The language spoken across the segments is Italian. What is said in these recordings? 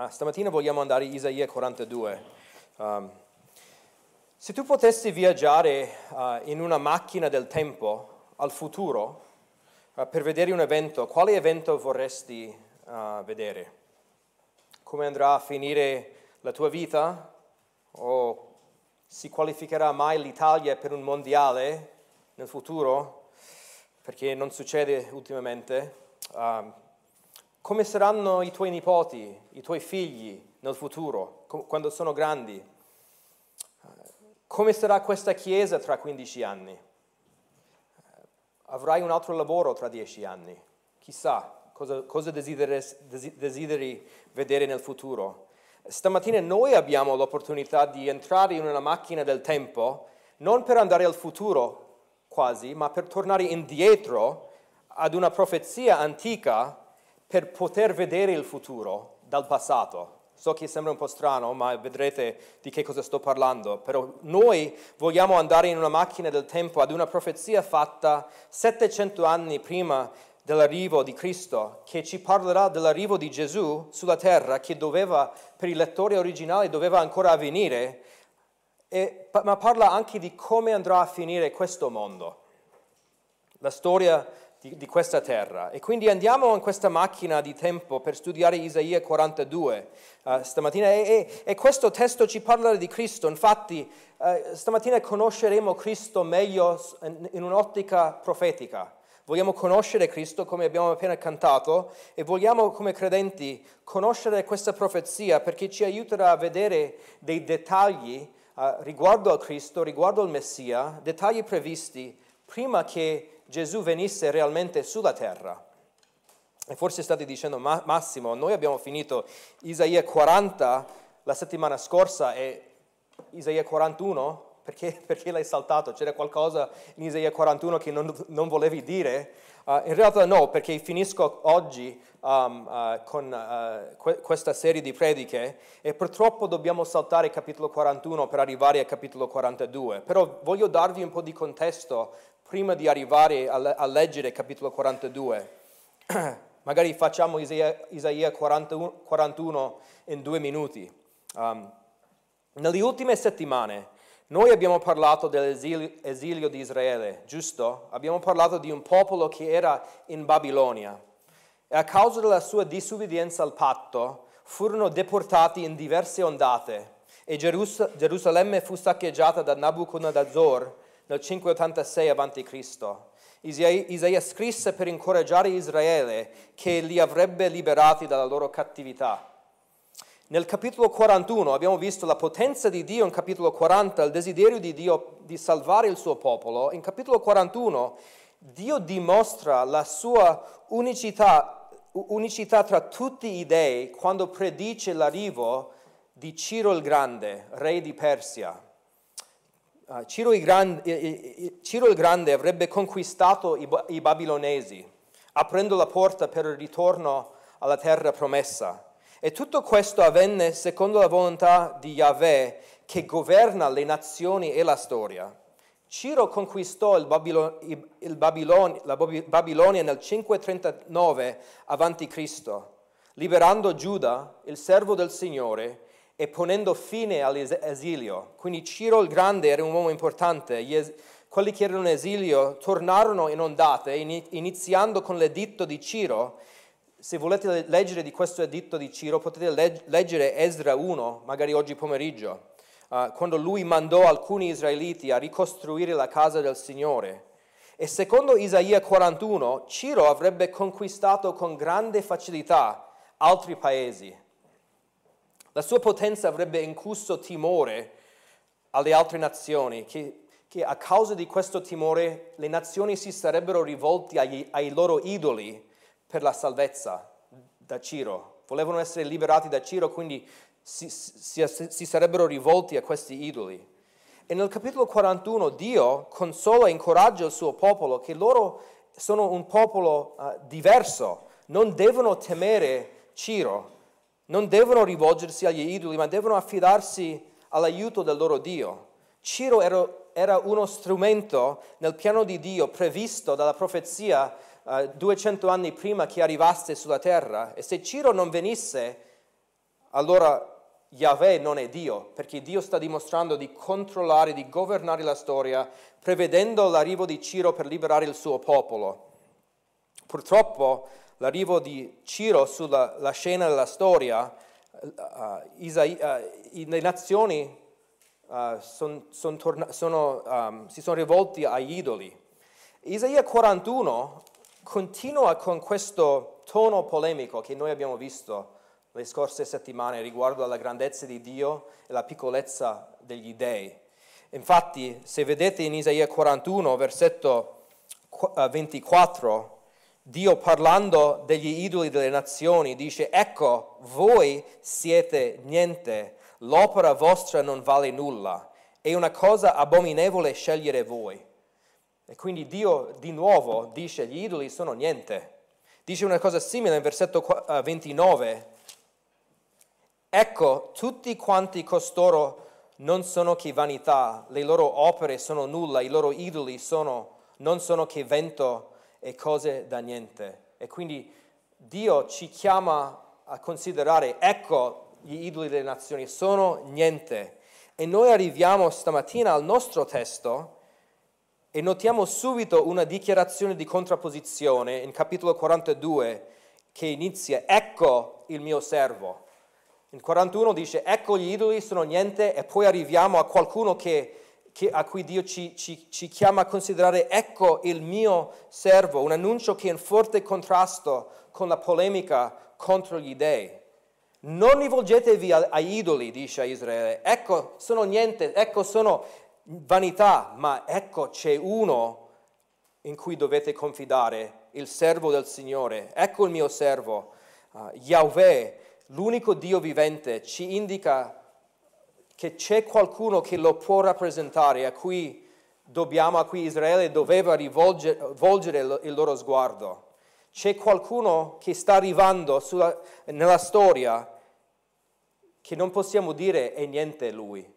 ma stamattina vogliamo andare in Isaia 42. Um, se tu potessi viaggiare uh, in una macchina del tempo al futuro uh, per vedere un evento, quale evento vorresti uh, vedere? Come andrà a finire la tua vita? O si qualificherà mai l'Italia per un mondiale nel futuro? Perché non succede ultimamente. Um, come saranno i tuoi nipoti, i tuoi figli nel futuro, quando sono grandi? Come sarà questa chiesa tra 15 anni? Avrai un altro lavoro tra 10 anni? Chissà cosa, cosa desideri, desideri vedere nel futuro. Stamattina noi abbiamo l'opportunità di entrare in una macchina del tempo, non per andare al futuro quasi, ma per tornare indietro ad una profezia antica per poter vedere il futuro dal passato. So che sembra un po' strano, ma vedrete di che cosa sto parlando. Però noi vogliamo andare in una macchina del tempo ad una profezia fatta 700 anni prima dell'arrivo di Cristo, che ci parlerà dell'arrivo di Gesù sulla terra, che doveva, per i lettori originali, doveva ancora avvenire, e, ma parla anche di come andrà a finire questo mondo. La storia di, di, questa terra. E quindi andiamo in questa macchina di tempo per studiare Isaia 42 uh, eh, stamattina e, e, e, questo testo ci parla di Cristo. Infatti uh, stamattina conosceremo Cristo meglio in, in un'ottica profetica. Vogliamo conoscere Cristo come abbiamo appena cantato e vogliamo come credenti conoscere questa profezia perché ci aiuterà a vedere dei dettagli uh, riguardo a Cristo, riguardo al Messia, dettagli previsti prima che Gesù venisse realmente sulla terra. E forse state dicendo, ma, Massimo, noi abbiamo finito Isaia 40 la settimana scorsa e Isaia 41? Perché, perché l'hai saltato? C'era qualcosa in Isaia 41 che non, non volevi dire? Uh, in realtà no, perché finisco oggi um, uh, con uh, que- questa serie di prediche e purtroppo dobbiamo saltare capitolo 41 per arrivare al capitolo 42. Però voglio darvi un po' di contesto prima di arrivare a, a leggere capitolo 42. Magari facciamo Isaia, Isaia 41, 41, in due minuti. Um, nelle ultime settimane noi abbiamo parlato dell'esilio di Israele, giusto? Abbiamo parlato di un popolo che era in Babilonia e a causa della sua disubbidienza al patto furono deportati in diverse ondate e Gerus- Gerusalemme fu saccheggiata da Nabucodonosor nel 586 a.C. Isaia, Isaia scrisse per incoraggiare Israele che li avrebbe liberati dalla loro cattività. Nel capitolo 41 abbiamo visto la potenza di Dio, in capitolo 40 il desiderio di Dio di salvare il suo popolo. In capitolo 41 Dio dimostra la sua unicità, unicità tra tutti i dei quando predice l'arrivo di Ciro il Grande, re di Persia. Uh, Ciro, il Grande, Ciro, il Grande, avrebbe conquistato i, babilonesi, aprendo la porta per il ritorno alla terra promessa. E tutto questo avvenne secondo la volontà di Yahweh che governa le nazioni e la storia. Ciro conquistò il Babilon, il Babilon, la Babilonia nel 539 a.C., liberando Giuda, il servo del Signore, e ponendo fine all'esilio. Quindi Ciro il Grande era un uomo importante. Quelli che erano in esilio tornarono in ondate, iniziando con l'editto di Ciro. Se volete leggere di questo editto di Ciro, potete leg- leggere Esra 1, magari oggi pomeriggio, uh, quando lui mandò alcuni israeliti a ricostruire la casa del Signore. E secondo Isaia 41, Ciro avrebbe conquistato con grande facilità altri paesi la sua potenza avrebbe incusso timore alle altre nazioni, che, che, a causa di questo timore le nazioni si sarebbero rivolte ai, ai loro idoli per la salvezza da Ciro. Volevano essere liberati da Ciro, quindi si, si, si sarebbero rivolti a questi idoli. E nel capitolo 41 Dio consola e incoraggia il suo popolo che loro sono un popolo uh, diverso, non devono temere Ciro, non devono rivolgersi agli idoli, ma devono affidarsi all'aiuto del loro Dio. Ciro era, era uno strumento nel piano di Dio previsto dalla profezia uh, 200 anni prima che arrivasse sulla terra e se Ciro non venisse allora Yahweh non è Dio, perché Dio sta dimostrando di controllare, di governare la storia, prevedendo l'arrivo di Ciro per liberare il suo popolo. Purtroppo l'arrivo di Ciro sulla scena della storia, uh, Isai, uh, le nazioni uh, son, son torna, sono, um, si sono rivolti agli idoli. Isaia 41 continua con questo tono polemico che noi abbiamo visto le scorse settimane riguardo alla grandezza di Dio e la piccolezza degli dei. Infatti, se vedete in Isaia 41, versetto 24, Dio parlando degli idoli delle nazioni dice, ecco, voi siete niente, l'opera vostra non vale nulla, è una cosa abominevole scegliere voi. E quindi Dio di nuovo dice, gli idoli sono niente. Dice una cosa simile nel versetto 29, ecco, tutti quanti costoro non sono che vanità, le loro opere sono nulla, i loro idoli sono, non sono che vento e cose da niente. E quindi Dio ci chiama a considerare, ecco, gli idoli delle nazioni sono niente. E noi arriviamo stamattina al nostro testo e notiamo subito una dichiarazione di contrapposizione in capitolo 42 che inizia, ecco il mio servo. In 41 dice, ecco gli idoli sono niente e poi arriviamo a qualcuno che che, a cui Dio ci, ci, ci chiama a considerare, ecco il mio servo, un annuncio che è in forte contrasto con la polemica contro gli dei. Non rivolgetevi ai idoli, dice a Israele, ecco sono niente, ecco sono vanità, ma ecco c'è uno in cui dovete confidare, il servo del Signore, ecco il mio servo, uh, Yahweh, l'unico Dio vivente, ci indica che c'è qualcuno che lo può rappresentare, a cui dobbiamo, a cui Israele doveva rivolgere il loro sguardo. C'è qualcuno che sta arrivando sulla, nella storia che non possiamo dire è niente lui,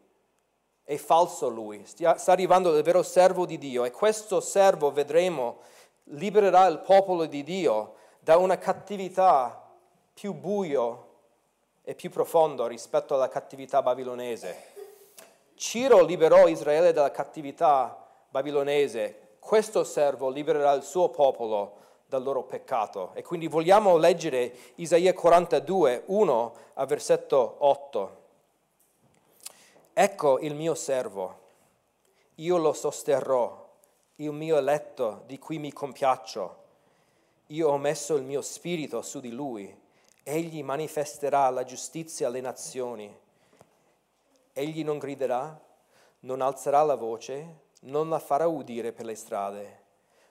è falso lui, sta arrivando il vero servo di Dio e questo servo, vedremo, libererà il popolo di Dio da una cattività più buio e più profondo rispetto alla cattività babilonese. Ciro liberò Israele dalla cattività babilonese, questo servo libererà il suo popolo dal loro peccato. E quindi vogliamo leggere Isaia 42, 1 a versetto 8. Ecco il mio servo, io lo sosterrò, il mio eletto di cui mi compiaccio. Io ho messo il mio spirito su di lui Egli manifesterà la giustizia alle nazioni. Egli non griderà, non alzerà la voce, non la farà udire per le strade,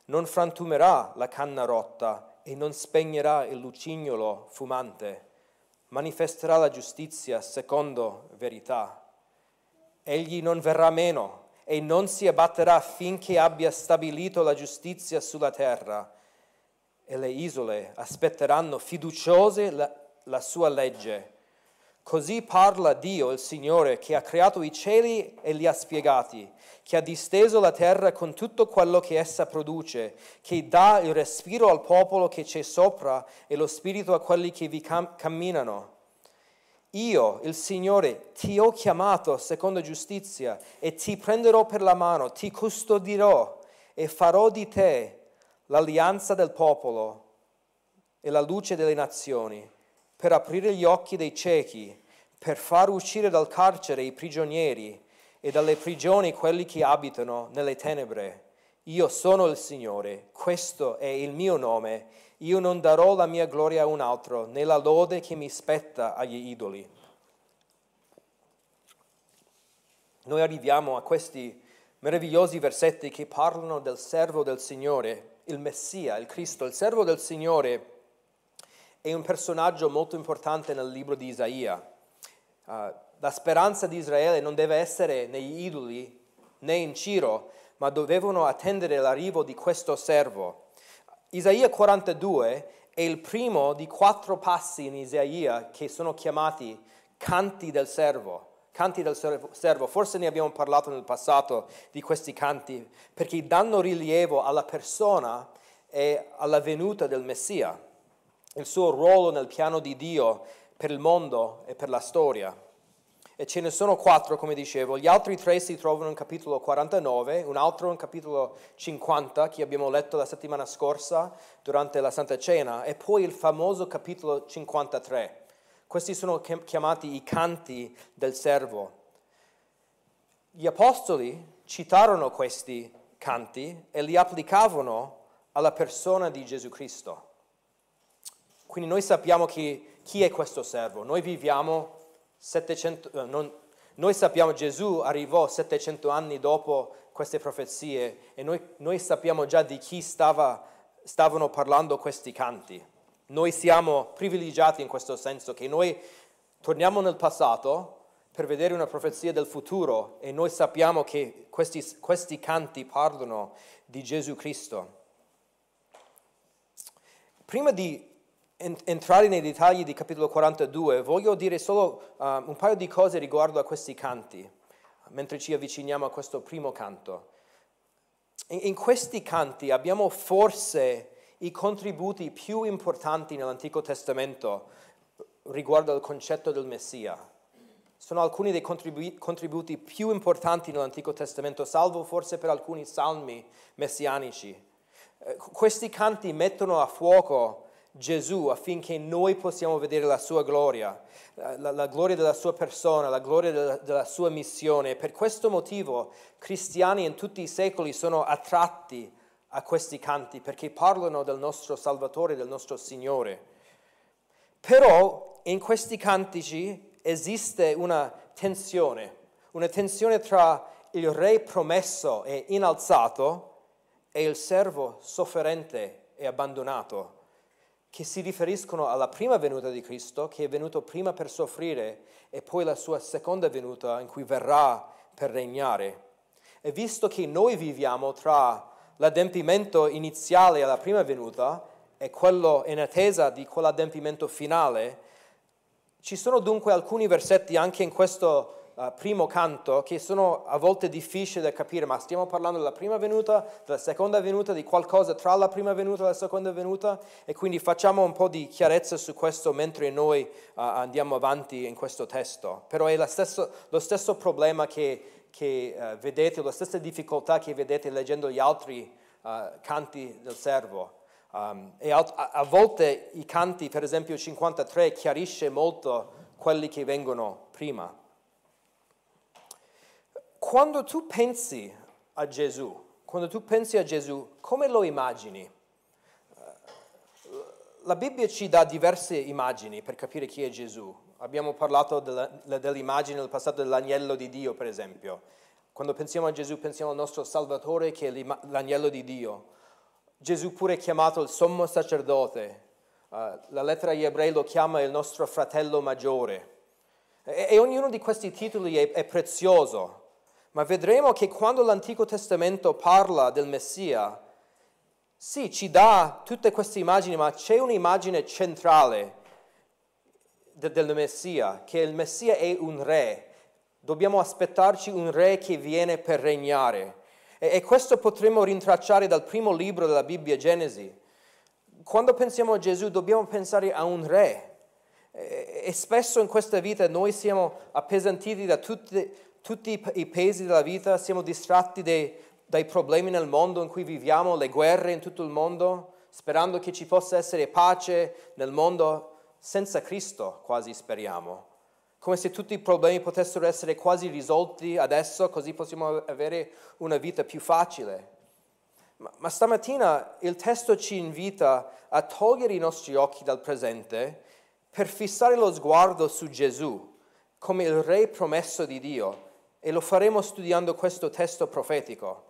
non frantumerà la canna rotta e non spegnerà il lucignolo fumante. Manifesterà la giustizia secondo verità. Egli non verrà meno e non si abbatterà finché abbia stabilito la giustizia sulla terra e le isole aspetteranno fiduciose la, la sua legge. Così parla Dio, il Signore, che ha creato i cieli e li ha spiegati, che ha disteso la terra con tutto quello che essa produce, che dà il respiro al popolo che c'è sopra e lo spirito a quelli che vi cam- camminano. Io, il Signore, ti ho chiamato secondo giustizia e ti prenderò per la mano, ti custodirò e farò di te l'alleanza del popolo e la luce delle nazioni, per aprire gli occhi dei ciechi, per far uscire dal carcere i prigionieri e dalle prigioni quelli che abitano nelle tenebre. Io sono il Signore, questo è il mio nome, io non darò la mia gloria a un altro, né la lode che mi spetta agli idoli. Noi arriviamo a questi meravigliosi versetti che parlano del servo del Signore il Messia, il Cristo, il servo del Signore, è un personaggio molto importante nel libro di Isaia. Uh, la speranza di Israele non deve essere negli idoli né in Ciro, ma dovevano attendere l'arrivo di questo servo. Isaia 42 è il primo di quattro passi in Isaia che sono chiamati canti del servo canti del servo, forse ne abbiamo parlato nel passato di questi canti, perché danno rilievo alla persona e alla venuta del Messia, il suo ruolo nel piano di Dio per il mondo e per la storia. E ce ne sono quattro, come dicevo. Gli altri tre si trovano in capitolo 49, un altro in capitolo 50, che abbiamo letto la settimana scorsa durante la Santa Cena, e poi il famoso capitolo 53. Questi sono chiamati i canti del servo. Gli apostoli citarono questi canti e li applicavano alla persona di Gesù Cristo. Quindi noi sappiamo chi, chi è questo servo. Noi viviamo 700, eh, non, noi sappiamo Gesù arrivò 700 anni dopo queste profezie e noi, noi sappiamo già di chi stava, stavano parlando questi canti. Noi siamo privilegiati in questo senso che noi torniamo nel passato per vedere una profezia del futuro e noi sappiamo che questi, questi canti parlano di Gesù Cristo. Prima di entrare nei dettagli di capitolo 42, voglio dire solo uh, un paio di cose riguardo a questi canti, mentre ci avviciniamo a questo primo canto. In, in questi canti abbiamo forse i contributi più importanti nell'Antico Testamento riguardo al concetto del Messia. Sono alcuni dei contribu- contributi più importanti nell'Antico Testamento, salvo forse per alcuni salmi messianici. Eh, questi canti mettono a fuoco Gesù affinché noi possiamo vedere la sua gloria, la, la gloria della sua persona, la gloria della, della sua missione. Per questo motivo cristiani in tutti i secoli sono attratti a questi canti perché parlano del nostro Salvatore, del nostro Signore. Però in questi cantici esiste una tensione, una tensione tra il re promesso e inalzato e il servo sofferente e abbandonato che si riferiscono alla prima venuta di Cristo, che è venuto prima per soffrire, e poi la sua seconda venuta in cui verrà per regnare. E visto che noi viviamo tra l'adempimento iniziale alla prima venuta e quello in attesa di quell'adempimento finale, ci sono dunque alcuni versetti anche in questo uh, primo canto che sono a volte difficili da capire, ma stiamo parlando della prima venuta, della seconda venuta, di qualcosa tra la prima venuta e la seconda venuta e quindi facciamo un po' di chiarezza su questo mentre noi uh, andiamo avanti in questo testo. Però è stesso, lo stesso problema che, che uh, vedete, la stessa difficoltà che vedete leggendo gli altri canti del servo. Um, e a, a, volte i canti, per esempio 53, chiarisce molto quelli che vengono prima. Quando tu pensi a Gesù, quando tu pensi a Gesù, come lo immagini? La Bibbia ci dà diverse immagini per capire chi è Gesù. Abbiamo parlato della, dell'immagine nel passato dell'agnello di Dio, per esempio. Quando pensiamo a Gesù pensiamo al nostro Salvatore che è l'agnello di Dio. Gesù pure è chiamato il sommo sacerdote. Uh, la lettera agli ebrei lo chiama il nostro fratello maggiore. E, e ognuno di questi titoli è, è prezioso. Ma vedremo che quando l'Antico Testamento parla del Messia, sì, ci dà tutte queste immagini, ma c'è un'immagine centrale de- del Messia, che il Messia è un re. Dobbiamo aspettarci un re che viene per regnare. E, e questo potremmo rintracciare dal primo libro della Bibbia, Genesi. Quando pensiamo a Gesù dobbiamo pensare a un re. E, spesso in questa vita noi siamo appesantiti da tutte tutti i pesi della vita, siamo distratti dei, dai problemi nel mondo in cui viviamo, le guerre in tutto il mondo, sperando che ci possa essere pace nel mondo senza Cristo, quasi speriamo. Come se tutti i problemi potessero essere quasi risolti adesso, così possiamo avere una vita più facile. Ma, ma stamattina il testo ci invita a togliere i nostri occhi dal presente per fissare lo sguardo su Gesù come il Re promesso di Dio e lo faremo studiando questo testo profetico.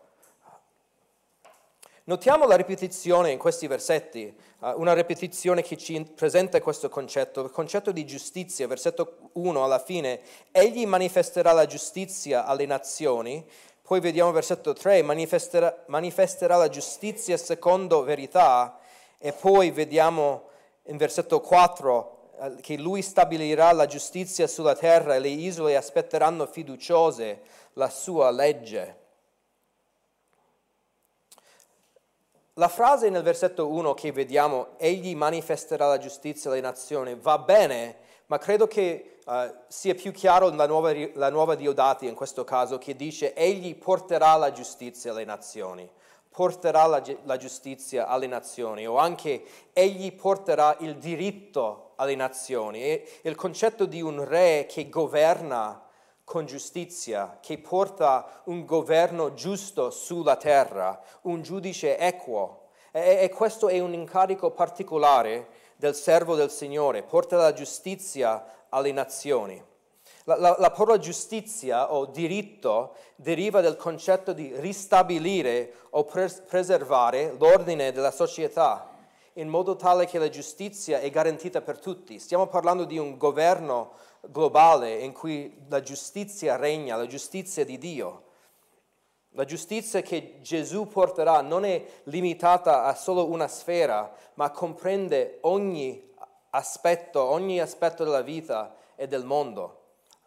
Notiamo la ripetizione in questi versetti, uh, una ripetizione che ci presenta questo concetto, il concetto di giustizia, versetto 1 alla fine, egli manifesterà la giustizia alle nazioni, poi vediamo versetto 3, manifesterà, manifesterà la giustizia secondo verità, e poi vediamo in versetto 4 eh, che lui stabilirà la giustizia sulla terra e le isole aspetteranno fiduciose la sua legge. La frase nel versetto 1 che vediamo, egli manifesterà la giustizia alle nazioni, va bene, ma credo che uh, sia più chiaro la nuova, la nuova Diodati in questo caso, che dice, egli porterà la giustizia alle nazioni, porterà la, la giustizia alle nazioni, o anche egli porterà il diritto alle nazioni. E il concetto di un re che governa con giustizia, che porta un governo giusto sulla terra, un giudice equo. E, e questo è un incarico particolare del servo del Signore, porta la giustizia alle nazioni. La, la, la, parola giustizia o diritto deriva dal concetto di ristabilire o pres- preservare l'ordine della società in modo tale che la giustizia è garantita per tutti. Stiamo parlando di un governo globale in cui la giustizia regna, la giustizia di Dio. La giustizia che Gesù porterà non è limitata a solo una sfera, ma comprende ogni aspetto, ogni aspetto della vita e del mondo.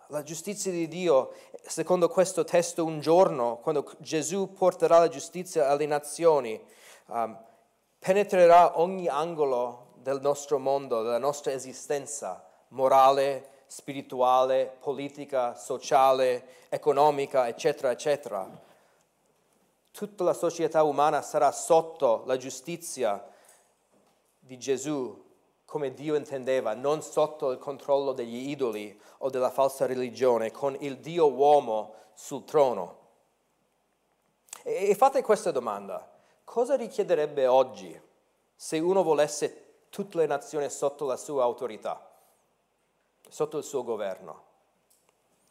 La giustizia di Dio, secondo questo testo, un giorno, quando Gesù porterà la giustizia alle nazioni, um, penetrerà ogni angolo del nostro mondo, della nostra esistenza morale, spirituale, politica, sociale, economica, eccetera, eccetera. Tutta la società umana sarà sotto la giustizia di Gesù come Dio intendeva, non sotto il controllo degli idoli o della falsa religione, con il Dio uomo sul trono. E, fate questa domanda, cosa richiederebbe oggi se uno volesse tutte le nazioni sotto la sua autorità? Sotto il suo governo.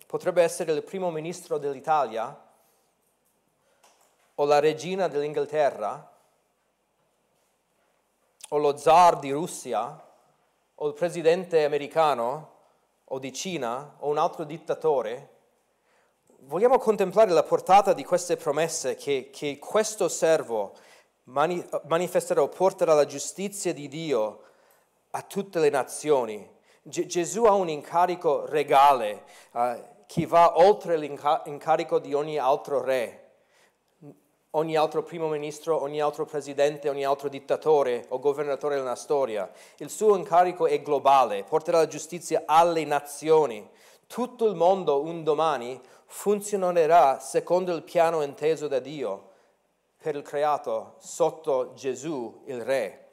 Potrebbe essere il primo ministro dell'Italia o la regina dell'Inghilterra o lo zar di Russia o il presidente americano o di Cina o un altro dittatore. Vogliamo contemplare la portata di queste promesse che, che questo servo mani, manifesterà o porterà la giustizia di Dio a tutte le nazioni G- Gesù ha un incarico regale uh, che va oltre l'incarico di ogni altro re, ogni altro primo ministro, ogni altro presidente, ogni altro dittatore o governatore della storia. Il suo incarico è globale, porterà la giustizia alle nazioni. Tutto il mondo un domani funzionerà secondo il piano inteso da Dio per il creato sotto Gesù, il Re.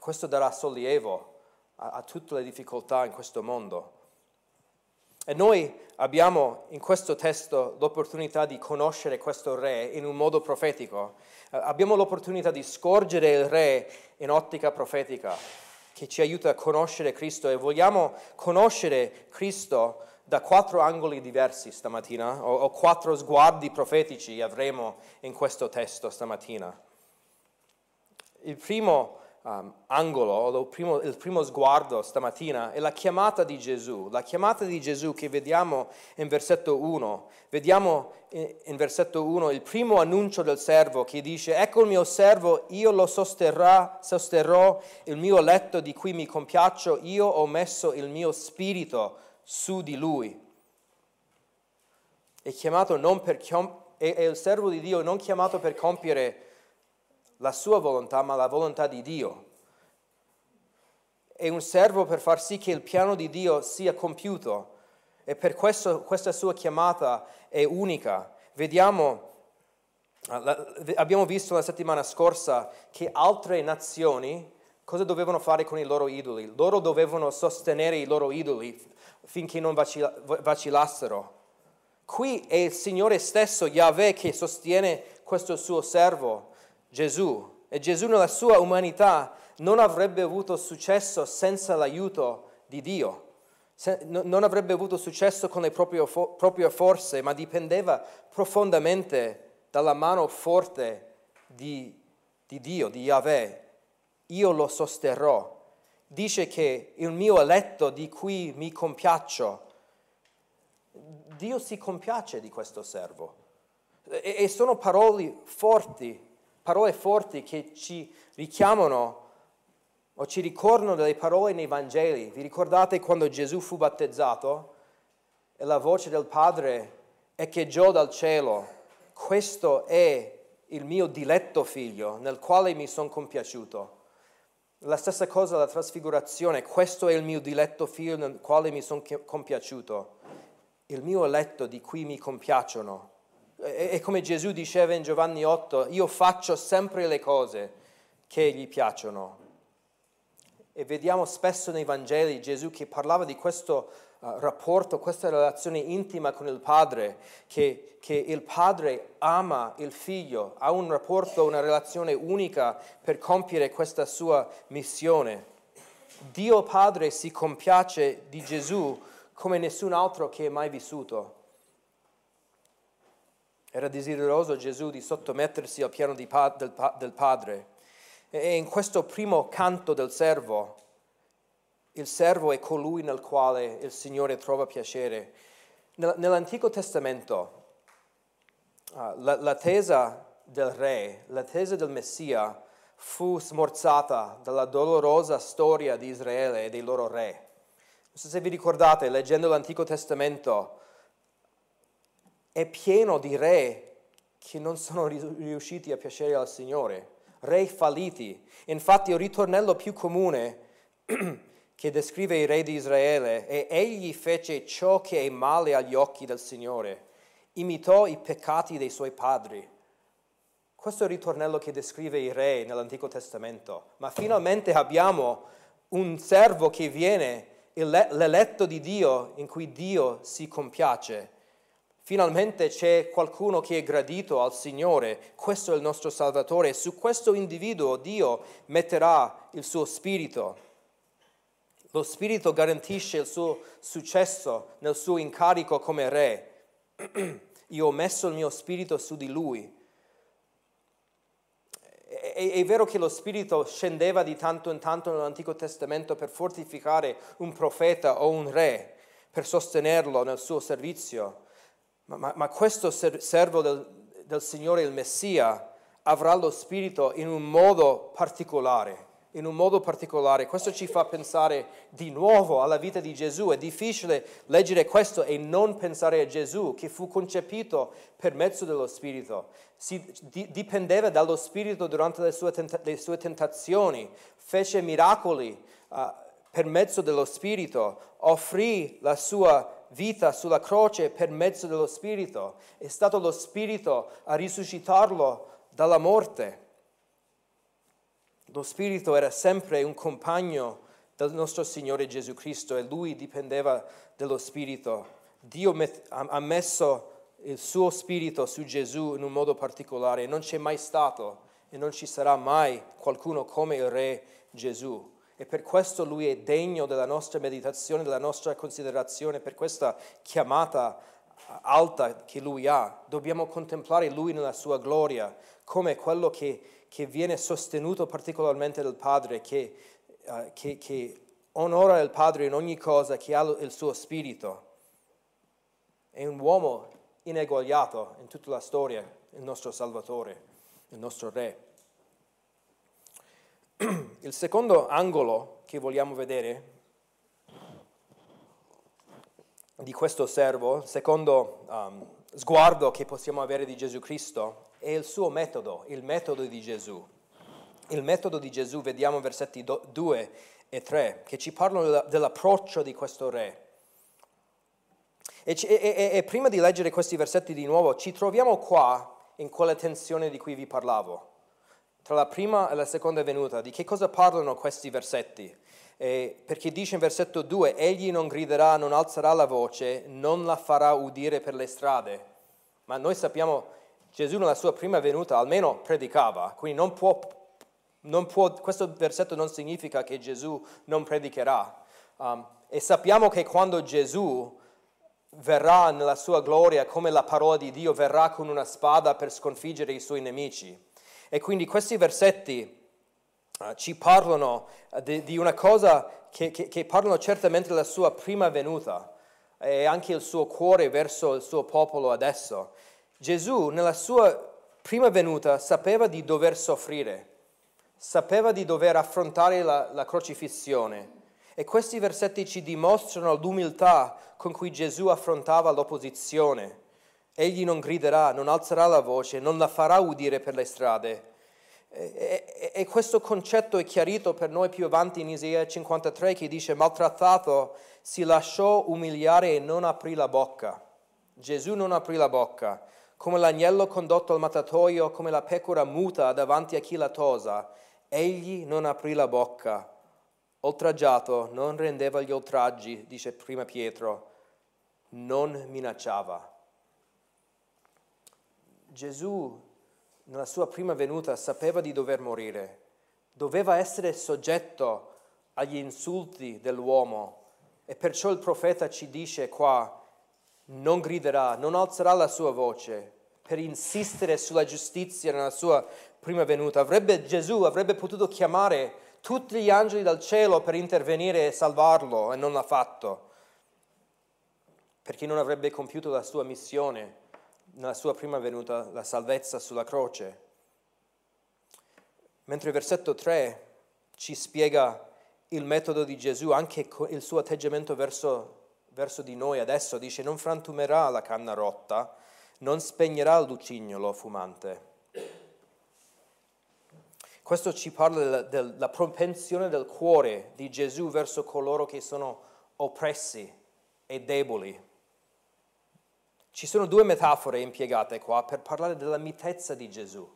Questo darà sollievo a, a tutte le difficoltà in questo mondo. E noi abbiamo in questo testo l'opportunità di conoscere questo re in un modo profetico. Abbiamo l'opportunità di scorgere il re in ottica profetica che ci aiuta a conoscere Cristo e vogliamo conoscere Cristo da quattro angoli diversi stamattina o, o quattro sguardi profetici avremo in questo testo stamattina. Il primo um, angolo, primo, il primo sguardo stamattina è la chiamata di Gesù, la chiamata di Gesù che vediamo in versetto 1. Vediamo in, versetto 1 il primo annuncio del servo che dice, ecco il mio servo, io lo sosterrà, sosterrò, il mio letto di cui mi compiaccio, io ho messo il mio spirito su di lui. È chiamato non per, è il servo di Dio non chiamato per compiere la sua volontà, ma la volontà di Dio. È un servo per far sì che il piano di Dio sia compiuto e per questo questa sua chiamata è unica. Vediamo, abbiamo visto la settimana scorsa che altre nazioni cosa dovevano fare con i loro idoli? Loro dovevano sostenere i loro idoli finché non vacillassero. Qui è il Signore stesso, Yahweh, che sostiene questo suo servo Gesù e Gesù nella sua umanità non avrebbe avuto successo senza l'aiuto di Dio, non avrebbe avuto successo con le proprie, proprie forze, ma dipendeva profondamente dalla mano forte di, di Dio, di Yahweh. Io lo sosterrò. Dice che il mio eletto di cui mi compiaccio, Dio si compiace di questo servo. E, e sono parole forti parole forti che ci richiamano o ci ricordano delle parole nei Vangeli. Vi ricordate quando Gesù fu battezzato e la voce del Padre echeggiò dal cielo? Questo è il mio diletto figlio, nel quale mi sono compiaciuto. La stessa cosa la trasfigurazione, questo è il mio diletto figlio nel quale mi sono compiaciuto, il mio eletto di cui mi compiacciono. E come Gesù diceva in Giovanni 8, io faccio sempre le cose che gli piacciono. E vediamo spesso nei Vangeli Gesù che parlava di questo uh, rapporto, questa relazione intima con il Padre, che, che il Padre ama il Figlio, ha un rapporto, una relazione unica per compiere questa sua missione. Dio Padre si compiace di Gesù come nessun altro che è mai vissuto. Era desideroso Gesù di sottomettersi al piano pa- del, pa- del Padre. E in questo primo canto del servo, il servo è colui nel quale il Signore trova piacere. Nell'Antico Testamento, ah, l'attesa del re, l'attesa del Messia, fu smorzata dalla dolorosa storia di Israele e dei loro re. Non so se vi ricordate, leggendo l'Antico Testamento, è pieno di re che non sono riusciti a piacere al Signore, re falliti. Infatti il ritornello più comune che descrive i re di Israele è egli fece ciò che è male agli occhi del Signore, imitò i peccati dei suoi padri. Questo è il ritornello che descrive i re nell'Antico Testamento. Ma finalmente abbiamo un servo che viene, l'eletto di Dio, in cui Dio si compiace Finalmente c'è qualcuno che è gradito al Signore, questo è il nostro Salvatore, su questo individuo Dio metterà il suo spirito. Lo spirito garantisce il suo successo nel suo incarico come re. Io ho messo il mio spirito su di lui. È, è, vero che lo Spirito scendeva di tanto in tanto nell'Antico Testamento per fortificare un profeta o un re, per sostenerlo nel suo servizio, ma, ma, ma questo servo del, del Signore, il Messia, avrà lo Spirito in un modo particolare in un modo particolare. Questo ci fa pensare di nuovo alla vita di Gesù. È difficile leggere questo e non pensare a Gesù che fu concepito per mezzo dello Spirito. Si di, dipendeva dallo Spirito durante le sue, tenta, le sue tentazioni, fece miracoli uh, per mezzo dello Spirito, offrì la sua vita sulla croce per mezzo dello Spirito. È stato lo Spirito a risuscitarlo dalla morte. Lo Spirito era sempre un compagno del nostro Signore Gesù Cristo e lui dipendeva dello Spirito. Dio ha messo il suo Spirito su Gesù in un modo particolare. Non c'è mai stato e non ci sarà mai qualcuno come il Re Gesù. E per questo Lui è degno della nostra meditazione, della nostra considerazione, per questa chiamata alta che Lui ha. Dobbiamo contemplare Lui nella sua gloria, come quello che, che viene sostenuto particolarmente dal Padre, che, uh, che, che onora il Padre in ogni cosa, che ha il suo spirito. È un uomo ineguagliato in tutta la storia, il nostro Salvatore, il nostro Re. Il secondo angolo che vogliamo vedere di questo servo, il secondo um, sguardo che possiamo avere di Gesù Cristo, è il suo metodo, il metodo di Gesù. Il metodo di Gesù, vediamo versetti 2 e 3, che ci parlano dell'approccio di questo re. E, e, e prima di leggere questi versetti di nuovo, ci troviamo qua in quella tensione di cui vi parlavo tra la prima e la seconda venuta. Di che cosa parlano questi versetti? Eh, perché dice in versetto 2, egli non griderà, non alzerà la voce, non la farà udire per le strade. Ma noi sappiamo, Gesù nella sua prima venuta almeno predicava, quindi non può, non può questo versetto non significa che Gesù non predicherà. Um, e sappiamo che quando Gesù verrà nella sua gloria come la parola di Dio, verrà con una spada per sconfiggere i suoi nemici. E quindi questi versetti uh, ci parlano uh, di, di, una cosa che, che, che, parlano certamente della sua prima venuta e anche il suo cuore verso il suo popolo adesso. Gesù nella sua prima venuta sapeva di dover soffrire, sapeva di dover affrontare la, la crocifissione. E questi versetti ci dimostrano l'umiltà con cui Gesù affrontava l'opposizione Egli non griderà, non alzerà la voce, non la farà udire per le strade. E, e, e, questo concetto è chiarito per noi più avanti in Isaia 53 che dice maltrattato si lasciò umiliare e non aprì la bocca. Gesù non aprì la bocca, come l'agnello condotto al mattatoio, come la pecora muta davanti a chi la tosa. Egli non aprì la bocca. Oltraggiato non rendeva gli oltraggi, dice prima Pietro, non minacciava. Gesù nella sua prima venuta sapeva di dover morire, doveva essere soggetto agli insulti dell'uomo. E perciò il profeta ci dice qua, non griderà, non alzerà la sua voce per insistere sulla giustizia nella sua prima venuta. Avrebbe, Gesù avrebbe potuto chiamare tutti gli angeli dal cielo per intervenire e salvarlo e non l'ha fatto, perché non avrebbe compiuto la sua missione nella sua prima venuta, la salvezza sulla croce. Mentre il versetto 3 ci spiega il metodo di Gesù, anche il suo atteggiamento verso, verso di noi adesso, dice non frantumerà la canna rotta, non spegnerà il lucignolo fumante. Questo ci parla della, della propensione del cuore di Gesù verso coloro che sono oppressi e deboli. Ci sono due metafore impiegate qua per parlare della mitezza di Gesù,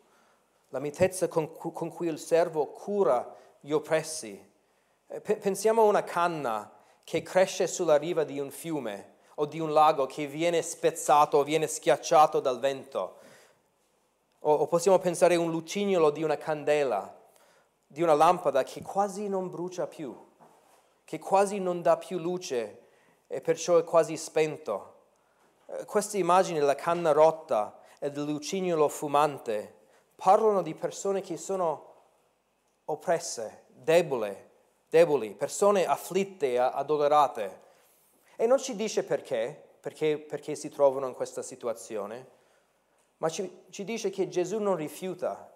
la mitezza con, con cui il servo cura gli oppressi. Eh, pensiamo a una canna che cresce sulla riva di un fiume o di un lago che viene spezzato o viene schiacciato dal vento. O, o possiamo pensare a un lucignolo di una candela, di una lampada che quasi non brucia più, che quasi non dà più luce e perciò è quasi spento. Eh, queste immagini della canna rotta e del lucignolo fumante parlano di persone che sono oppresse, deboli, deboli persone afflitte, addolorate. E non ci dice perché, perché, perché si trovano in questa situazione, ma ci, ci dice che Gesù non rifiuta,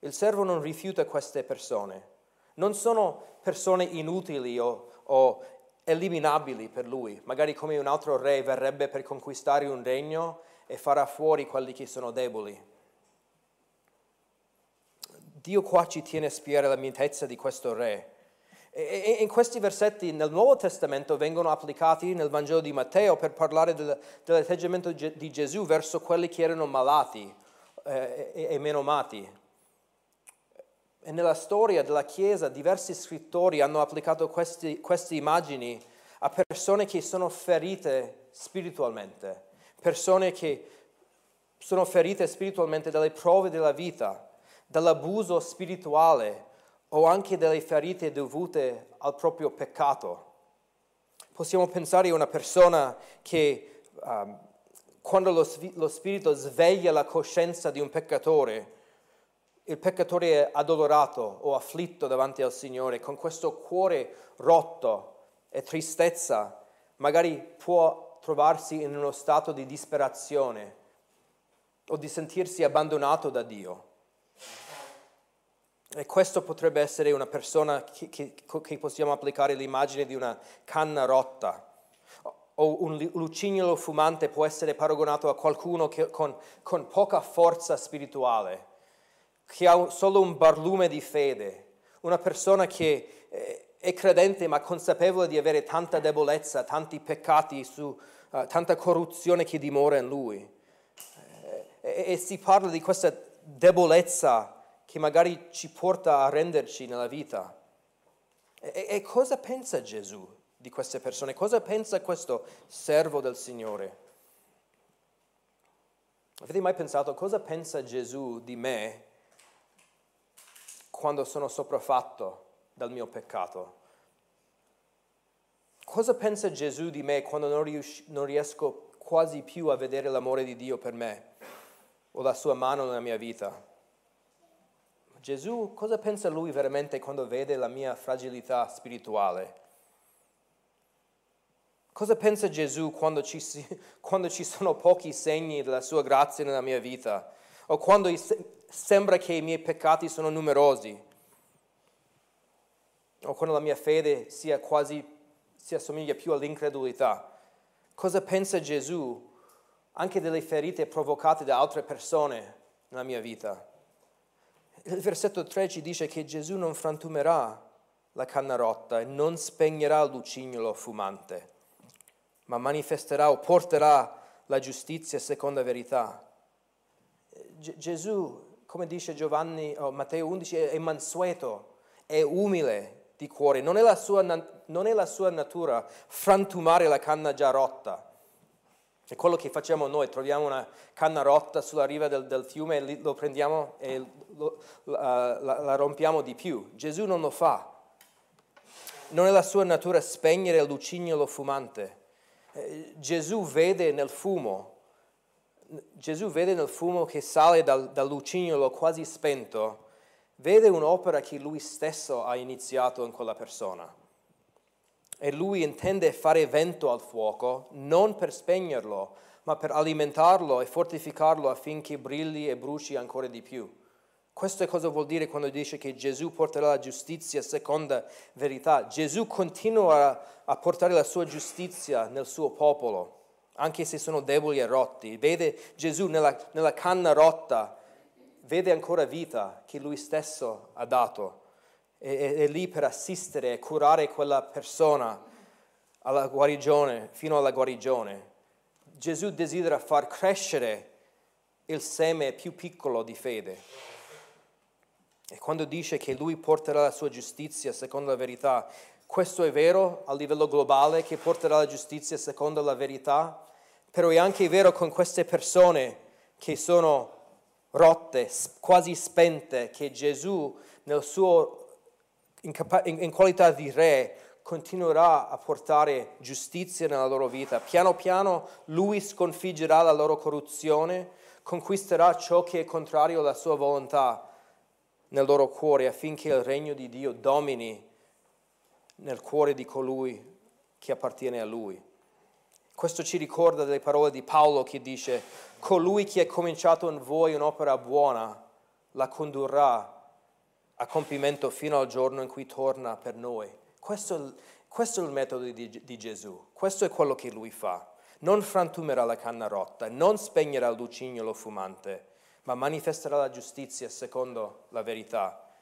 il servo non rifiuta queste persone. Non sono persone inutili o, o eliminabili per lui, magari come un altro re verrebbe per conquistare un regno e farà fuori quelli che sono deboli. Dio qua ci tiene a spiegare la mitezza di questo re. E in questi versetti nel Nuovo Testamento vengono applicati nel Vangelo di Matteo per parlare del, dell'atteggiamento di Gesù verso quelli che erano malati eh, e meno amati. E nella storia della Chiesa diversi scrittori hanno applicato questi, queste immagini a persone che sono ferite spiritualmente, persone che sono ferite spiritualmente dalle prove della vita, dall'abuso spirituale o anche delle ferite dovute al proprio peccato. Possiamo pensare a una persona che um, quando lo, lo Spirito sveglia la coscienza di un peccatore, il peccatore è addolorato o afflitto davanti al Signore, con questo cuore rotto e tristezza, magari può trovarsi in uno stato di disperazione o di sentirsi abbandonato da Dio. E questo potrebbe essere una persona che, che, che possiamo applicare l'immagine di una canna rotta o un lucignolo fumante può essere paragonato a qualcuno che, con, con poca forza spirituale che ha solo un barlume di fede, una persona che eh, è credente ma consapevole di avere tanta debolezza, tanti peccati, su, uh, tanta corruzione che dimora in lui. Eh, e, e si parla di questa debolezza che magari ci porta a renderci nella vita. E, e cosa pensa Gesù di queste persone? Cosa pensa questo servo del Signore? Avete mai pensato cosa pensa Gesù di me quando sono sopraffatto dal mio peccato? Cosa pensa Gesù di me quando non, rius- non riesco quasi più a vedere l'amore di Dio per me o la sua mano nella mia vita? Gesù, cosa pensa lui veramente quando vede la mia fragilità spirituale? Cosa pensa Gesù quando ci, quando ci sono pochi segni della sua grazia nella mia vita? O quando sembra che i miei peccati sono numerosi, o quando la mia fede sia quasi, si assomiglia più all'incredulità. Cosa pensa Gesù anche delle ferite provocate da altre persone nella mia vita. Il versetto 3 ci dice che Gesù non frantumerà la canna rotta e non spegnerà il lucignolo fumante, ma manifesterà o porterà la giustizia secondo la verità. G- Gesù, come dice Giovanni o Matteo 11, è, è mansueto, è umile di cuore, non è, la sua, non è la sua natura frantumare la canna già rotta. È quello che facciamo noi, troviamo una canna rotta sulla riva del, del fiume e lo prendiamo e lo, la, la, la rompiamo di più. Gesù non lo fa. Non è la sua natura spegnere il lucignolo fumante. Eh, Gesù vede nel fumo, Gesù vede nel fumo che sale dal, dal lucignolo quasi spento, vede un'opera che lui stesso ha iniziato in quella persona. E lui intende fare vento al fuoco non per spegnerlo, ma per alimentarlo e fortificarlo affinché brilli e bruci ancora di più. Questo è cosa vuol dire quando dice che Gesù porterà la giustizia seconda verità. Gesù continua a portare la sua giustizia nel suo popolo, anche se sono deboli e rotti. Vede Gesù nella, nella canna rotta, vede ancora vita che lui stesso ha dato. È, è lì per assistere e curare quella persona alla guarigione, fino alla guarigione. Gesù desidera far crescere il seme più piccolo di fede. E quando dice che lui porterà la sua giustizia secondo la verità, questo è vero a livello globale che porterà la giustizia secondo la verità, però è anche vero con queste persone che sono rotte, quasi spente, che Gesù nel suo, in, in qualità di re continuerà a portare giustizia nella loro vita. Piano piano lui sconfiggerà la loro corruzione, conquisterà ciò che è contrario alla sua volontà nel loro cuore affinché il regno di Dio domini nel cuore di colui che appartiene a lui. Questo ci ricorda delle parole di Paolo che dice, colui che ha cominciato in voi un'opera buona la condurrà a compimento fino al giorno in cui torna per noi. Questo, questo è il metodo di, di Gesù, questo è quello che lui fa. Non frantumerà la canna rotta, non spegnerà il lucignolo fumante, ma manifesterà la giustizia secondo la verità.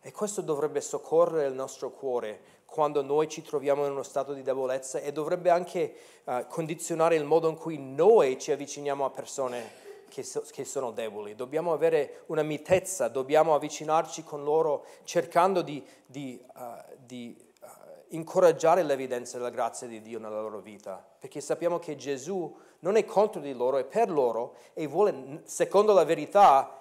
E questo dovrebbe soccorrere il nostro cuore quando noi ci troviamo in uno stato di debolezza e dovrebbe anche uh, condizionare il modo in cui noi ci avviciniamo a persone che, so, che, sono deboli. Dobbiamo avere una mitezza, dobbiamo avvicinarci con loro cercando di, di, uh, di uh, incoraggiare l'evidenza della grazia di Dio nella loro vita, perché sappiamo che Gesù non è contro di loro, è per loro e vuole, secondo la verità,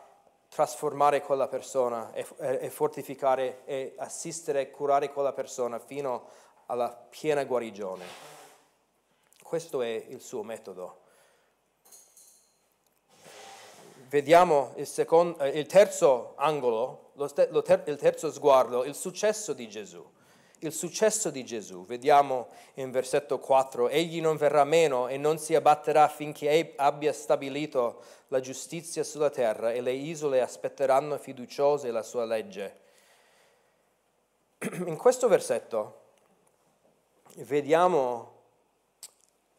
trasformare quella persona e, e fortificare e assistere e curare quella persona fino alla piena guarigione. Questo è il suo metodo. Vediamo il, secondo, il terzo angolo, lo, il terzo sguardo, il successo di Gesù il successo di Gesù. Vediamo in versetto 4, egli non verrà meno e non si abbatterà finché abbia stabilito la giustizia sulla terra e le isole aspetteranno fiduciose la sua legge. In questo versetto vediamo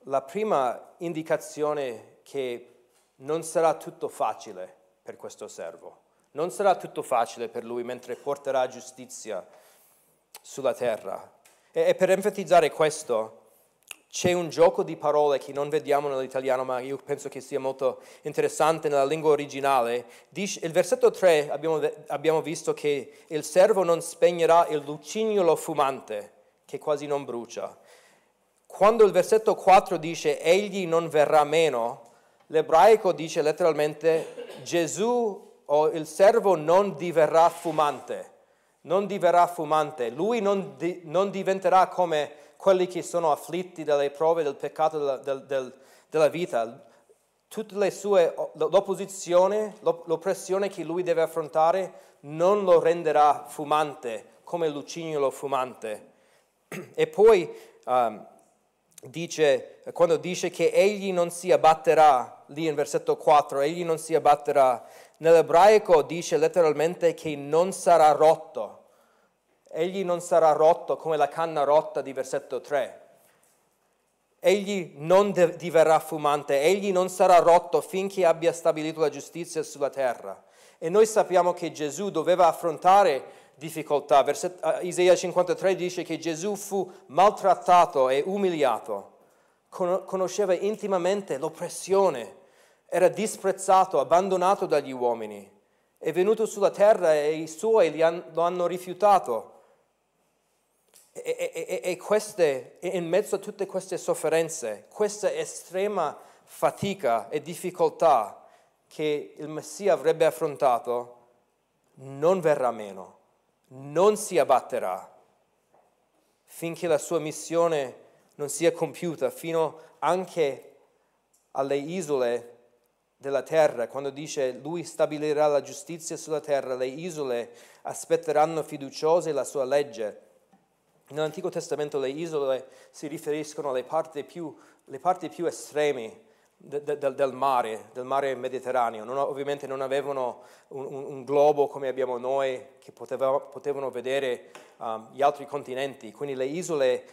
la prima indicazione che non sarà tutto facile per questo servo. Non sarà tutto facile per lui mentre porterà giustizia sulla terra. E, e per enfatizzare questo, c'è un gioco di parole che non vediamo nell'italiano, ma io penso che sia molto interessante nella lingua originale. Dice, il versetto 3 abbiamo, abbiamo visto che il servo non spegnerà il lucignolo fumante, che quasi non brucia. Quando il versetto 4 dice egli non verrà meno, l'ebraico dice letteralmente Gesù o il servo non diverrà fumante non diverrà fumante, lui non, di, non diventerà come quelli che sono afflitti dalle prove del peccato della, del, del, della vita. Tutte le sue, l'opposizione, l'oppressione che lui deve affrontare non lo renderà fumante come lucignolo fumante. E poi um, dice, quando dice che egli non si abbatterà, lì in versetto 4, egli non si abbatterà, nell'ebraico dice letteralmente che non sarà rotto. Egli non sarà rotto come la canna rotta di versetto 3. egli non diverrà fumante, egli non sarà rotto finché abbia stabilito la giustizia sulla terra. E noi sappiamo che Gesù doveva affrontare difficoltà. Verset, uh, Isaia 53 dice che Gesù fu maltrattato e umiliato, Con, conosceva intimamente l'oppressione, era disprezzato, abbandonato dagli uomini. È venuto sulla terra e i suoi han, lo hanno rifiutato. E, e, e, queste, in mezzo a tutte queste sofferenze, questa estrema fatica e difficoltà che il Messia avrebbe affrontato, non verrà meno, non si abbatterà finché la sua missione non sia compiuta, fino anche alle isole della terra, quando dice lui stabilirà la giustizia sulla terra, le isole aspetteranno fiduciose la sua legge. Nell'Antico Testamento le isole si riferiscono alle parti più, parti più estreme de, de, del mare, del mare Mediterraneo. Non, ovviamente non avevano un, un, un, globo come abbiamo noi che poteva, potevano vedere um, gli altri continenti, quindi le isole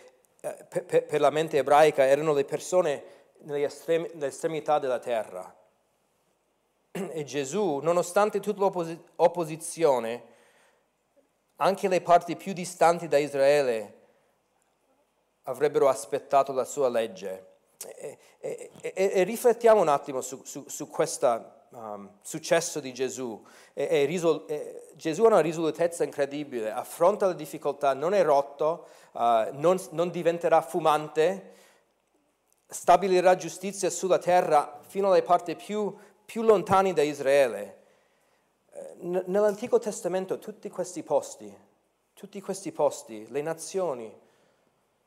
eh, per, per, la mente ebraica erano le persone nelle estremità della terra. E Gesù, nonostante tutta l'opposizione, anche le parti più distanti da Israele avrebbero aspettato la sua legge. E, e, e, e riflettiamo un attimo su, su, su questo um, successo di Gesù. Risol- Gesù ha una risolutezza incredibile, affronta le difficoltà, non è rotto, uh, non, non diventerà fumante, stabilirà giustizia sulla terra fino alle parti più, più lontane da Israele. Nell'Antico Testamento tutti questi posti, tutti questi posti, le nazioni,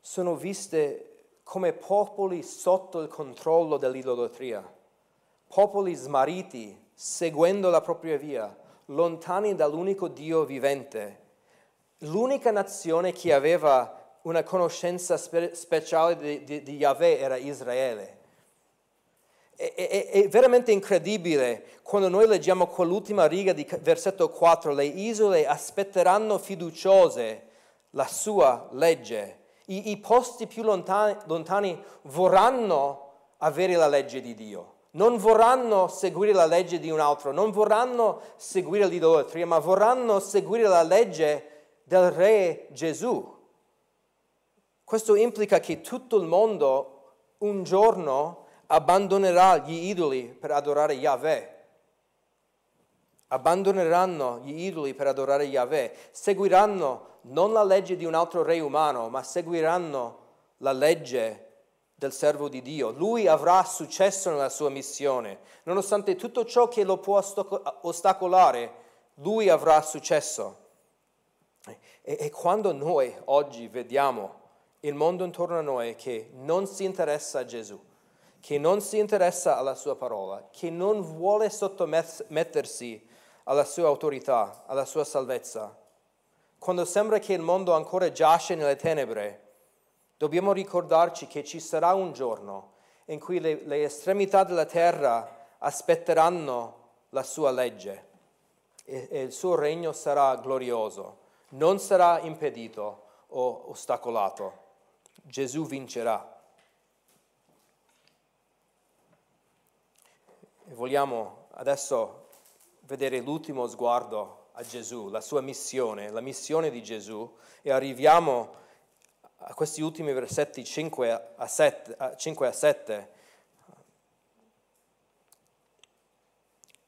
sono viste come popoli sotto il controllo dell'idolatria, popoli smarriti, seguendo la propria via, lontani dall'unico Dio vivente. L'unica nazione che aveva una conoscenza spe- speciale di, di, di Yahweh era Israele. È, è, è, veramente incredibile quando noi leggiamo quell'ultima riga di versetto 4, le isole aspetteranno fiduciose la sua legge. I, i posti più lontani, lontani vorranno avere la legge di Dio. Non vorranno seguire la legge di un altro, non vorranno seguire l'idolatria, ma vorranno seguire la legge del Re Gesù. Questo implica che tutto il mondo un giorno abbandonerà gli idoli per adorare Yahweh. Abbandoneranno gli idoli per adorare Yahweh, seguiranno non la legge di un altro re umano, ma seguiranno la legge del servo di Dio. Lui avrà successo nella sua missione. Nonostante tutto ciò che lo può ostacolare, lui avrà successo. E, e quando noi oggi vediamo il mondo intorno a noi che non si interessa a Gesù, che non si interessa alla sua parola, che non vuole sottomettersi alla sua autorità, alla sua salvezza. Quando sembra che il mondo ancora giace nelle tenebre, dobbiamo ricordarci che ci sarà un giorno in cui le, le estremità della terra aspetteranno la sua legge e, e il suo regno sarà glorioso, non sarà impedito o ostacolato. Gesù vincerà. Vogliamo adesso vedere l'ultimo sguardo a Gesù, la sua missione, la missione di Gesù. E arriviamo a questi ultimi versetti 5 a 7, 5 a 7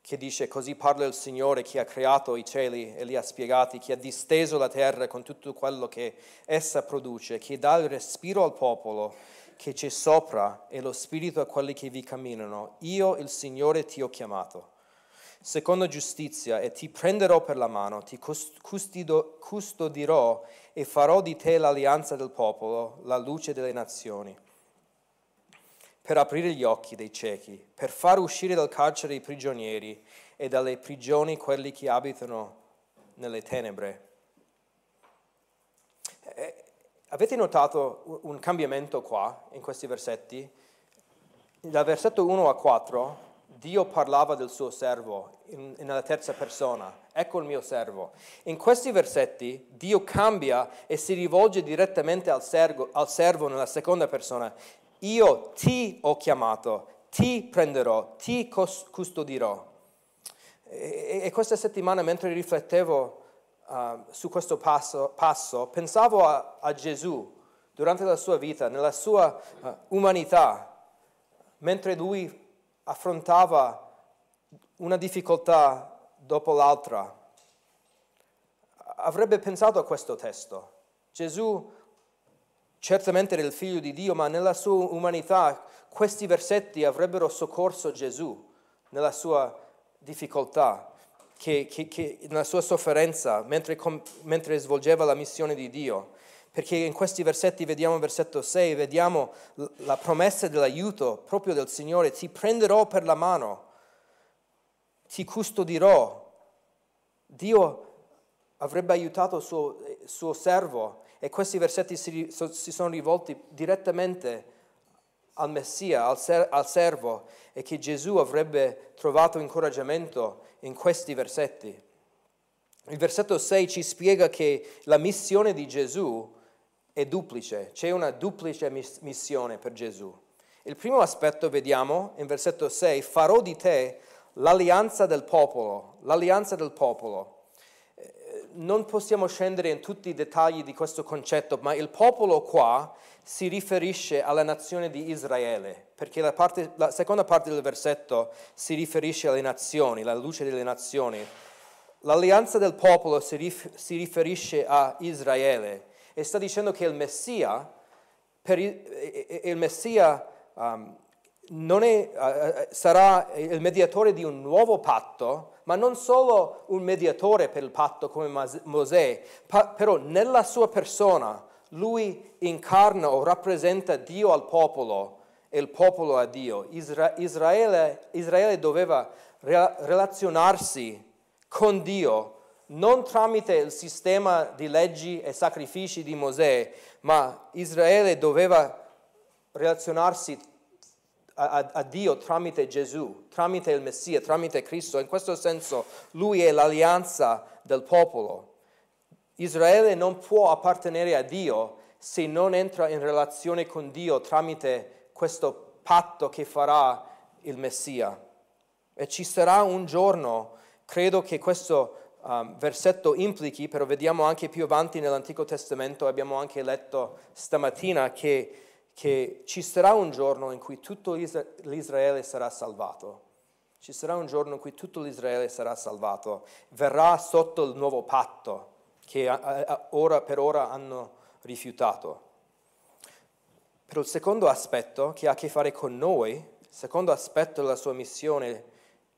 che dice così parla il Signore che ha creato i cieli e li ha spiegati, che ha disteso la terra con tutto quello che essa produce, che dà il respiro al popolo che c'è sopra e lo spirito a quelli che vi camminano. Io, il Signore, ti ho chiamato. Secondo giustizia e ti prenderò per la mano, ti custido, custodirò e farò di te l'alleanza del popolo, la luce delle nazioni, per aprire gli occhi dei ciechi, per far uscire dal carcere i prigionieri e dalle prigioni quelli che abitano nelle tenebre. Eh, Avete notato un cambiamento qua in questi versetti? Dal versetto 1 a 4 Dio parlava del suo servo in, nella terza persona, ecco il mio servo. In questi versetti Dio cambia e si rivolge direttamente al servo, al servo nella seconda persona. io ti ho chiamato, ti prenderò, ti custodirò. E, e questa settimana mentre riflettevo uh, su questo passo, passo pensavo a, a, Gesù durante la sua vita, nella sua uh, umanità, mentre lui affrontava una difficoltà dopo l'altra. Avrebbe pensato a questo testo. Gesù certamente era il figlio di Dio, ma nella sua umanità questi versetti avrebbero soccorso Gesù nella sua difficoltà, che, che, che nella sua sofferenza, mentre, mentre svolgeva la missione di Dio perché in questi versetti vediamo in versetto 6, vediamo la promessa dell'aiuto proprio del Signore, ti prenderò per la mano, ti custodirò. Dio avrebbe aiutato il suo, suo servo e questi versetti si, si, sono rivolti direttamente al Messia, al, ser, al servo e che Gesù avrebbe trovato incoraggiamento in questi versetti. Il versetto 6 ci spiega che la missione di Gesù è duplice, c'è una duplice missione per Gesù. Il primo aspetto vediamo in versetto 6, farò di te l'alleanza del popolo, l'alleanza del popolo. Non possiamo scendere in tutti i dettagli di questo concetto, ma il popolo qua si riferisce alla nazione di Israele, perché la, parte, la seconda parte del versetto si riferisce alle nazioni, la luce delle nazioni. L'alleanza del popolo si, rif, si riferisce a Israele e sta dicendo che il Messia, il, il Messia um, è, uh, sarà il mediatore di un nuovo patto, ma non solo un mediatore per il patto come Mosè, però nella sua persona lui incarna o rappresenta Dio al popolo e il popolo a Dio. Isra- Israele, Israele, doveva re- relazionarsi con Dio non tramite il sistema di leggi e sacrifici di Mosè, ma Israele doveva relazionarsi a, a, Dio tramite Gesù, tramite il Messia, tramite Cristo. In questo senso lui è l'alleanza del popolo. Israele non può appartenere a Dio se non entra in relazione con Dio tramite questo patto che farà il Messia. E ci sarà un giorno, credo che questo um, versetto implichi, però vediamo anche più avanti nell'Antico Testamento, abbiamo anche letto stamattina che, che ci sarà un giorno in cui tutto l'Israele sarà salvato. Ci sarà un giorno in cui tutto l'Israele sarà salvato, verrà sotto il nuovo patto che ora per ora hanno rifiutato. Però il secondo aspetto che ha a che fare con noi, il secondo aspetto della sua missione,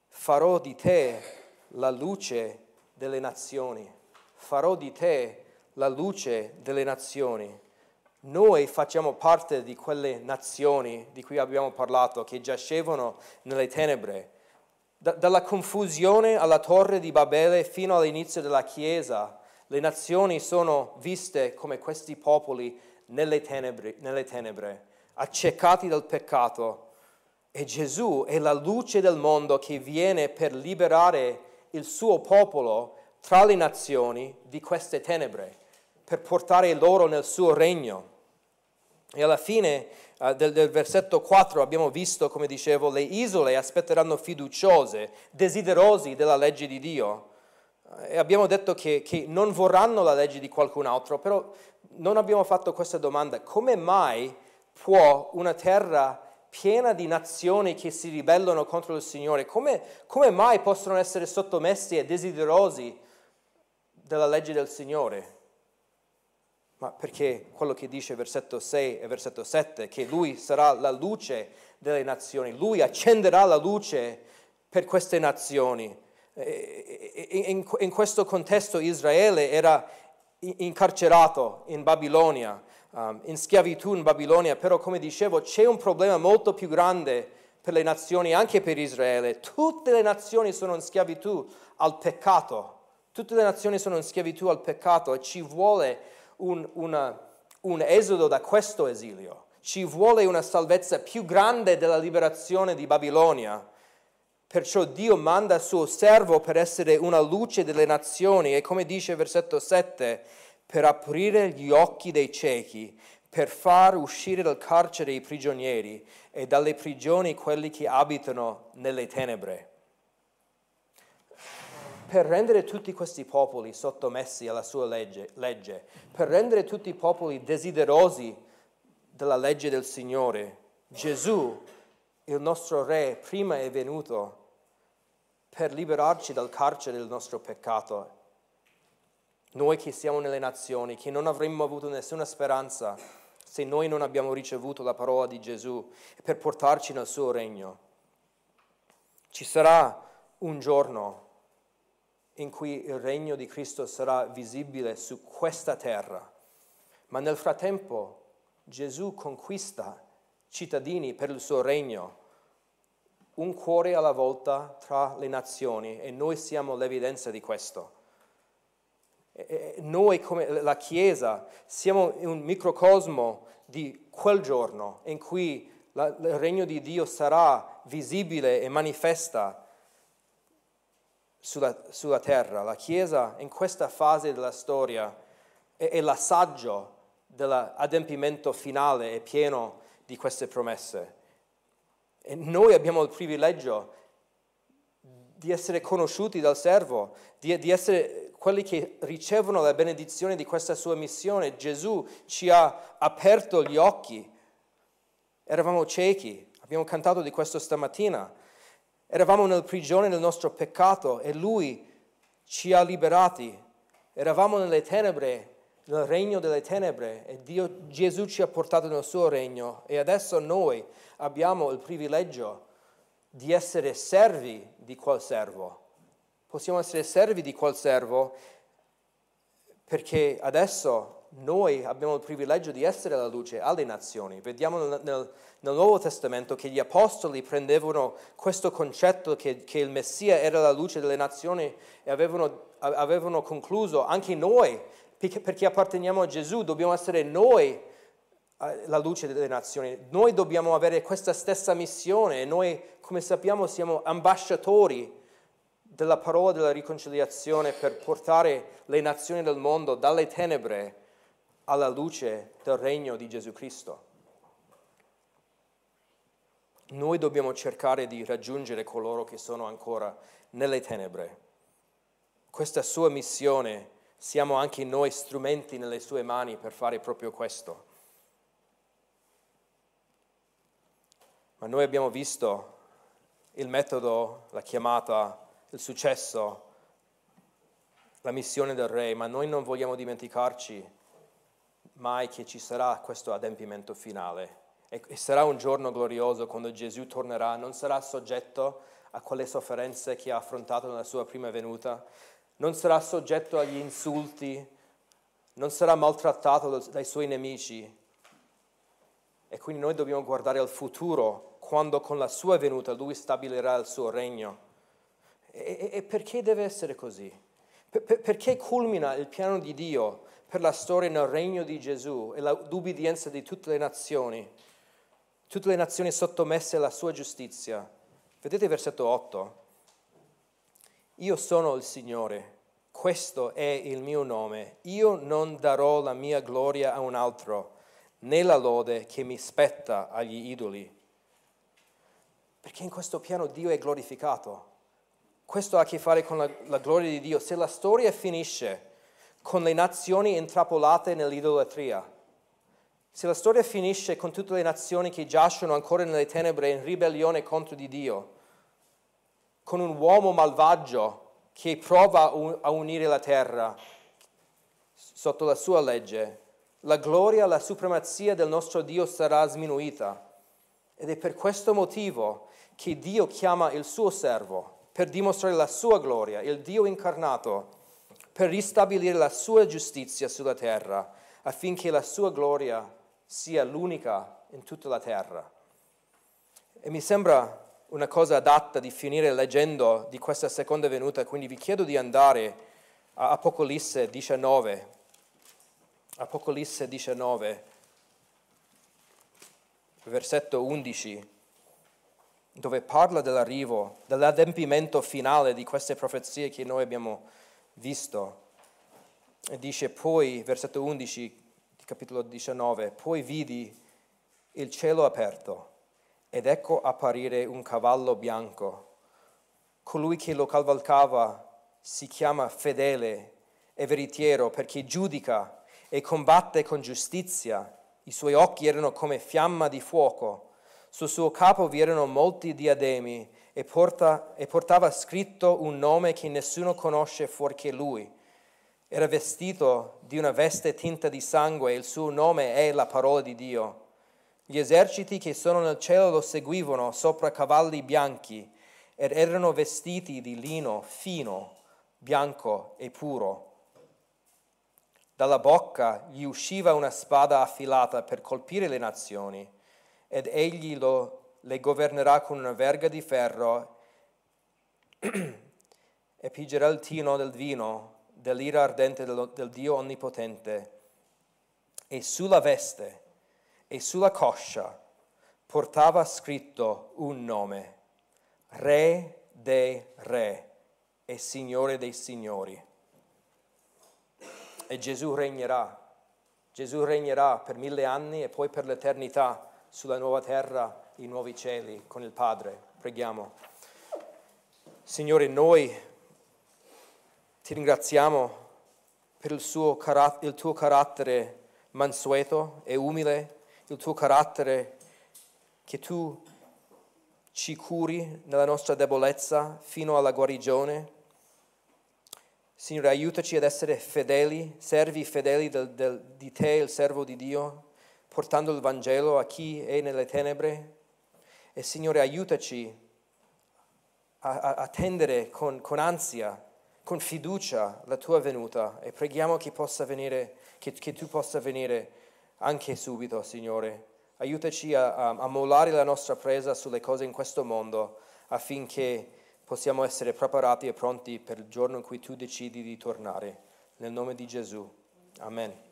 farò di te la luce delle nazioni, farò di te la luce delle nazioni. Noi facciamo parte di quelle nazioni di cui abbiamo parlato, che giacevano nelle tenebre. Da, dalla confusione alla torre di Babele fino all'inizio della Chiesa, le nazioni sono viste come questi popoli nelle tenebre, nelle tenebre accecati dal peccato. E Gesù è la luce del mondo che viene per liberare il suo popolo tra le nazioni di queste tenebre, per portare loro nel suo regno. E alla fine uh, del, del, versetto 4 abbiamo visto, come dicevo, le isole aspetteranno fiduciose, desiderosi della legge di Dio. E abbiamo detto che, che non vorranno la legge di qualcun altro, però non abbiamo fatto questa domanda. Come mai può una terra piena di nazioni che si ribellano contro il Signore, come, come mai possono essere sottomessi e desiderosi della legge del Signore? Ma perché quello che dice versetto 6 e versetto 7, che lui sarà la luce delle nazioni, lui accenderà la luce per queste nazioni. In, questo contesto Israele era incarcerato in Babilonia, um, in schiavitù in Babilonia, però come dicevo c'è un problema molto più grande per le nazioni, anche per Israele. Tutte le nazioni sono in schiavitù al peccato, tutte le nazioni sono in schiavitù al peccato e ci vuole un, una, un esodo da questo esilio, ci vuole una salvezza più grande della liberazione di Babilonia. Perciò Dio manda il suo servo per essere una luce delle nazioni e come dice il versetto 7, per aprire gli occhi dei ciechi, per far uscire dal carcere i prigionieri e dalle prigioni quelli che abitano nelle tenebre, per rendere tutti questi popoli sottomessi alla sua legge, legge, per rendere tutti i popoli desiderosi della legge del Signore. Gesù, il nostro Re, prima è venuto per liberarci dal carcere del nostro peccato. Noi che siamo nelle nazioni, che non avremmo avuto nessuna speranza se noi non abbiamo ricevuto la parola di Gesù per portarci nel suo regno. Ci sarà un giorno in cui il regno di Cristo sarà visibile su questa terra, ma nel frattempo Gesù conquista cittadini per il suo regno, un cuore alla volta tra le nazioni e noi siamo l'evidenza di questo. E noi come la Chiesa siamo un microcosmo di quel giorno in cui il regno di Dio sarà visibile e manifesta sulla, sulla terra. La Chiesa in questa fase della storia è, è l'assaggio dell'adempimento finale e pieno di queste promesse. E noi abbiamo il privilegio di essere conosciuti dal servo, di, di, essere quelli che ricevono la benedizione di questa sua missione. Gesù ci ha aperto gli occhi. Eravamo ciechi, abbiamo cantato di questo stamattina. Eravamo nel prigione del nostro peccato e Lui ci ha liberati. Eravamo nelle tenebre nel regno delle tenebre e Dio, Gesù ci ha portato nel suo regno e adesso noi abbiamo il privilegio di essere servi di quel servo. Possiamo essere servi di quel servo perché adesso noi abbiamo il privilegio di essere la luce alle nazioni. Vediamo nel, nel, nel Nuovo Testamento che gli apostoli prendevano questo concetto che, che, il Messia era la luce delle nazioni e avevano, avevano concluso anche noi perché apparteniamo a Gesù, dobbiamo essere noi eh, la luce delle nazioni. Noi dobbiamo avere questa stessa missione e noi, come sappiamo, siamo ambasciatori della parola della riconciliazione per portare le nazioni del mondo dalle tenebre alla luce del regno di Gesù Cristo. Noi dobbiamo cercare di raggiungere coloro che sono ancora nelle tenebre. Questa sua missione siamo anche noi strumenti nelle sue mani per fare proprio questo. Ma noi abbiamo visto il metodo, la chiamata, il successo, la missione del Re, ma noi non vogliamo dimenticarci mai che ci sarà questo adempimento finale. E, sarà un giorno glorioso quando Gesù tornerà, non sarà soggetto a quelle sofferenze che ha affrontato nella sua prima venuta, non sarà soggetto agli insulti, non sarà maltrattato dai suoi nemici. E quindi noi dobbiamo guardare al futuro, quando con la sua venuta lui stabilirà il suo regno. E, e perché deve essere così? Per, perché culmina il piano di Dio per la storia nel regno di Gesù e l'ubbidienza di tutte le nazioni, tutte le nazioni sottomesse alla sua giustizia? Vedete versetto 8? Io sono il Signore, questo è il mio nome, io non darò la mia gloria a un altro, né la lode che mi spetta agli idoli. Perché in questo piano Dio è glorificato. Questo ha a che fare con la, la gloria di Dio. Se la storia finisce con le nazioni intrappolate nell'idolatria, se la storia finisce con tutte le nazioni che giacciono ancora nelle tenebre in ribellione contro di Dio, con un uomo malvagio che prova a unire la terra sotto la sua legge, la gloria, la supremazia del nostro Dio sarà sminuita. Ed è per questo motivo che Dio chiama il suo servo, per dimostrare la sua gloria, il Dio incarnato, per ristabilire la sua giustizia sulla terra, affinché la sua gloria sia l'unica in tutta la terra. E mi sembra una cosa adatta di finire leggendo di questa seconda venuta, quindi vi chiedo di andare a Apocalisse 19. Apocalisse 19, versetto 11, dove parla dell'arrivo, dell'adempimento finale di queste profezie che noi abbiamo visto. Dice poi, versetto 11, capitolo 19, poi vidi il cielo aperto ed ecco apparire un cavallo bianco. Colui che lo cavalcava si chiama fedele e veritiero perché giudica e combatte con giustizia. I suoi occhi erano come fiamma di fuoco. Sul suo capo vi erano molti diademi e, porta, e portava scritto un nome che nessuno conosce fuorché lui. Era vestito di una veste tinta di sangue e il suo nome è la parola di Dio. Gli eserciti che sono nel cielo lo seguivano sopra cavalli bianchi ed erano vestiti di lino fino, bianco e puro. Dalla bocca gli usciva una spada affilata per colpire le nazioni ed egli lo le governerà con una verga di ferro e pigerà il tino del vino dell'ira ardente del, del Dio Onnipotente. E sulla veste e sulla coscia portava scritto un nome, Re dei Re e Signore dei Signori. E Gesù regnerà, Gesù regnerà per mille anni e poi per l'eternità sulla nuova terra i nuovi cieli con il Padre. Preghiamo. Signore, noi ti ringraziamo per il, suo, il tuo carattere mansueto e umile, il tuo carattere che tu ci curi nella nostra debolezza fino alla guarigione. Signore, aiutaci ad essere fedeli, servi fedeli del, del, di te, il servo di Dio, portando il Vangelo a chi è nelle tenebre, e Signore, aiutaci a, a attendere con, con, ansia, con fiducia la tua venuta e preghiamo che, possa venire, che, che tu possa venire anche subito, Signore. Aiutaci a, a, a mollare la nostra presa sulle cose in questo mondo affinché possiamo essere preparati e pronti per il giorno in cui tu decidi di tornare. Nel nome di Gesù. Amen.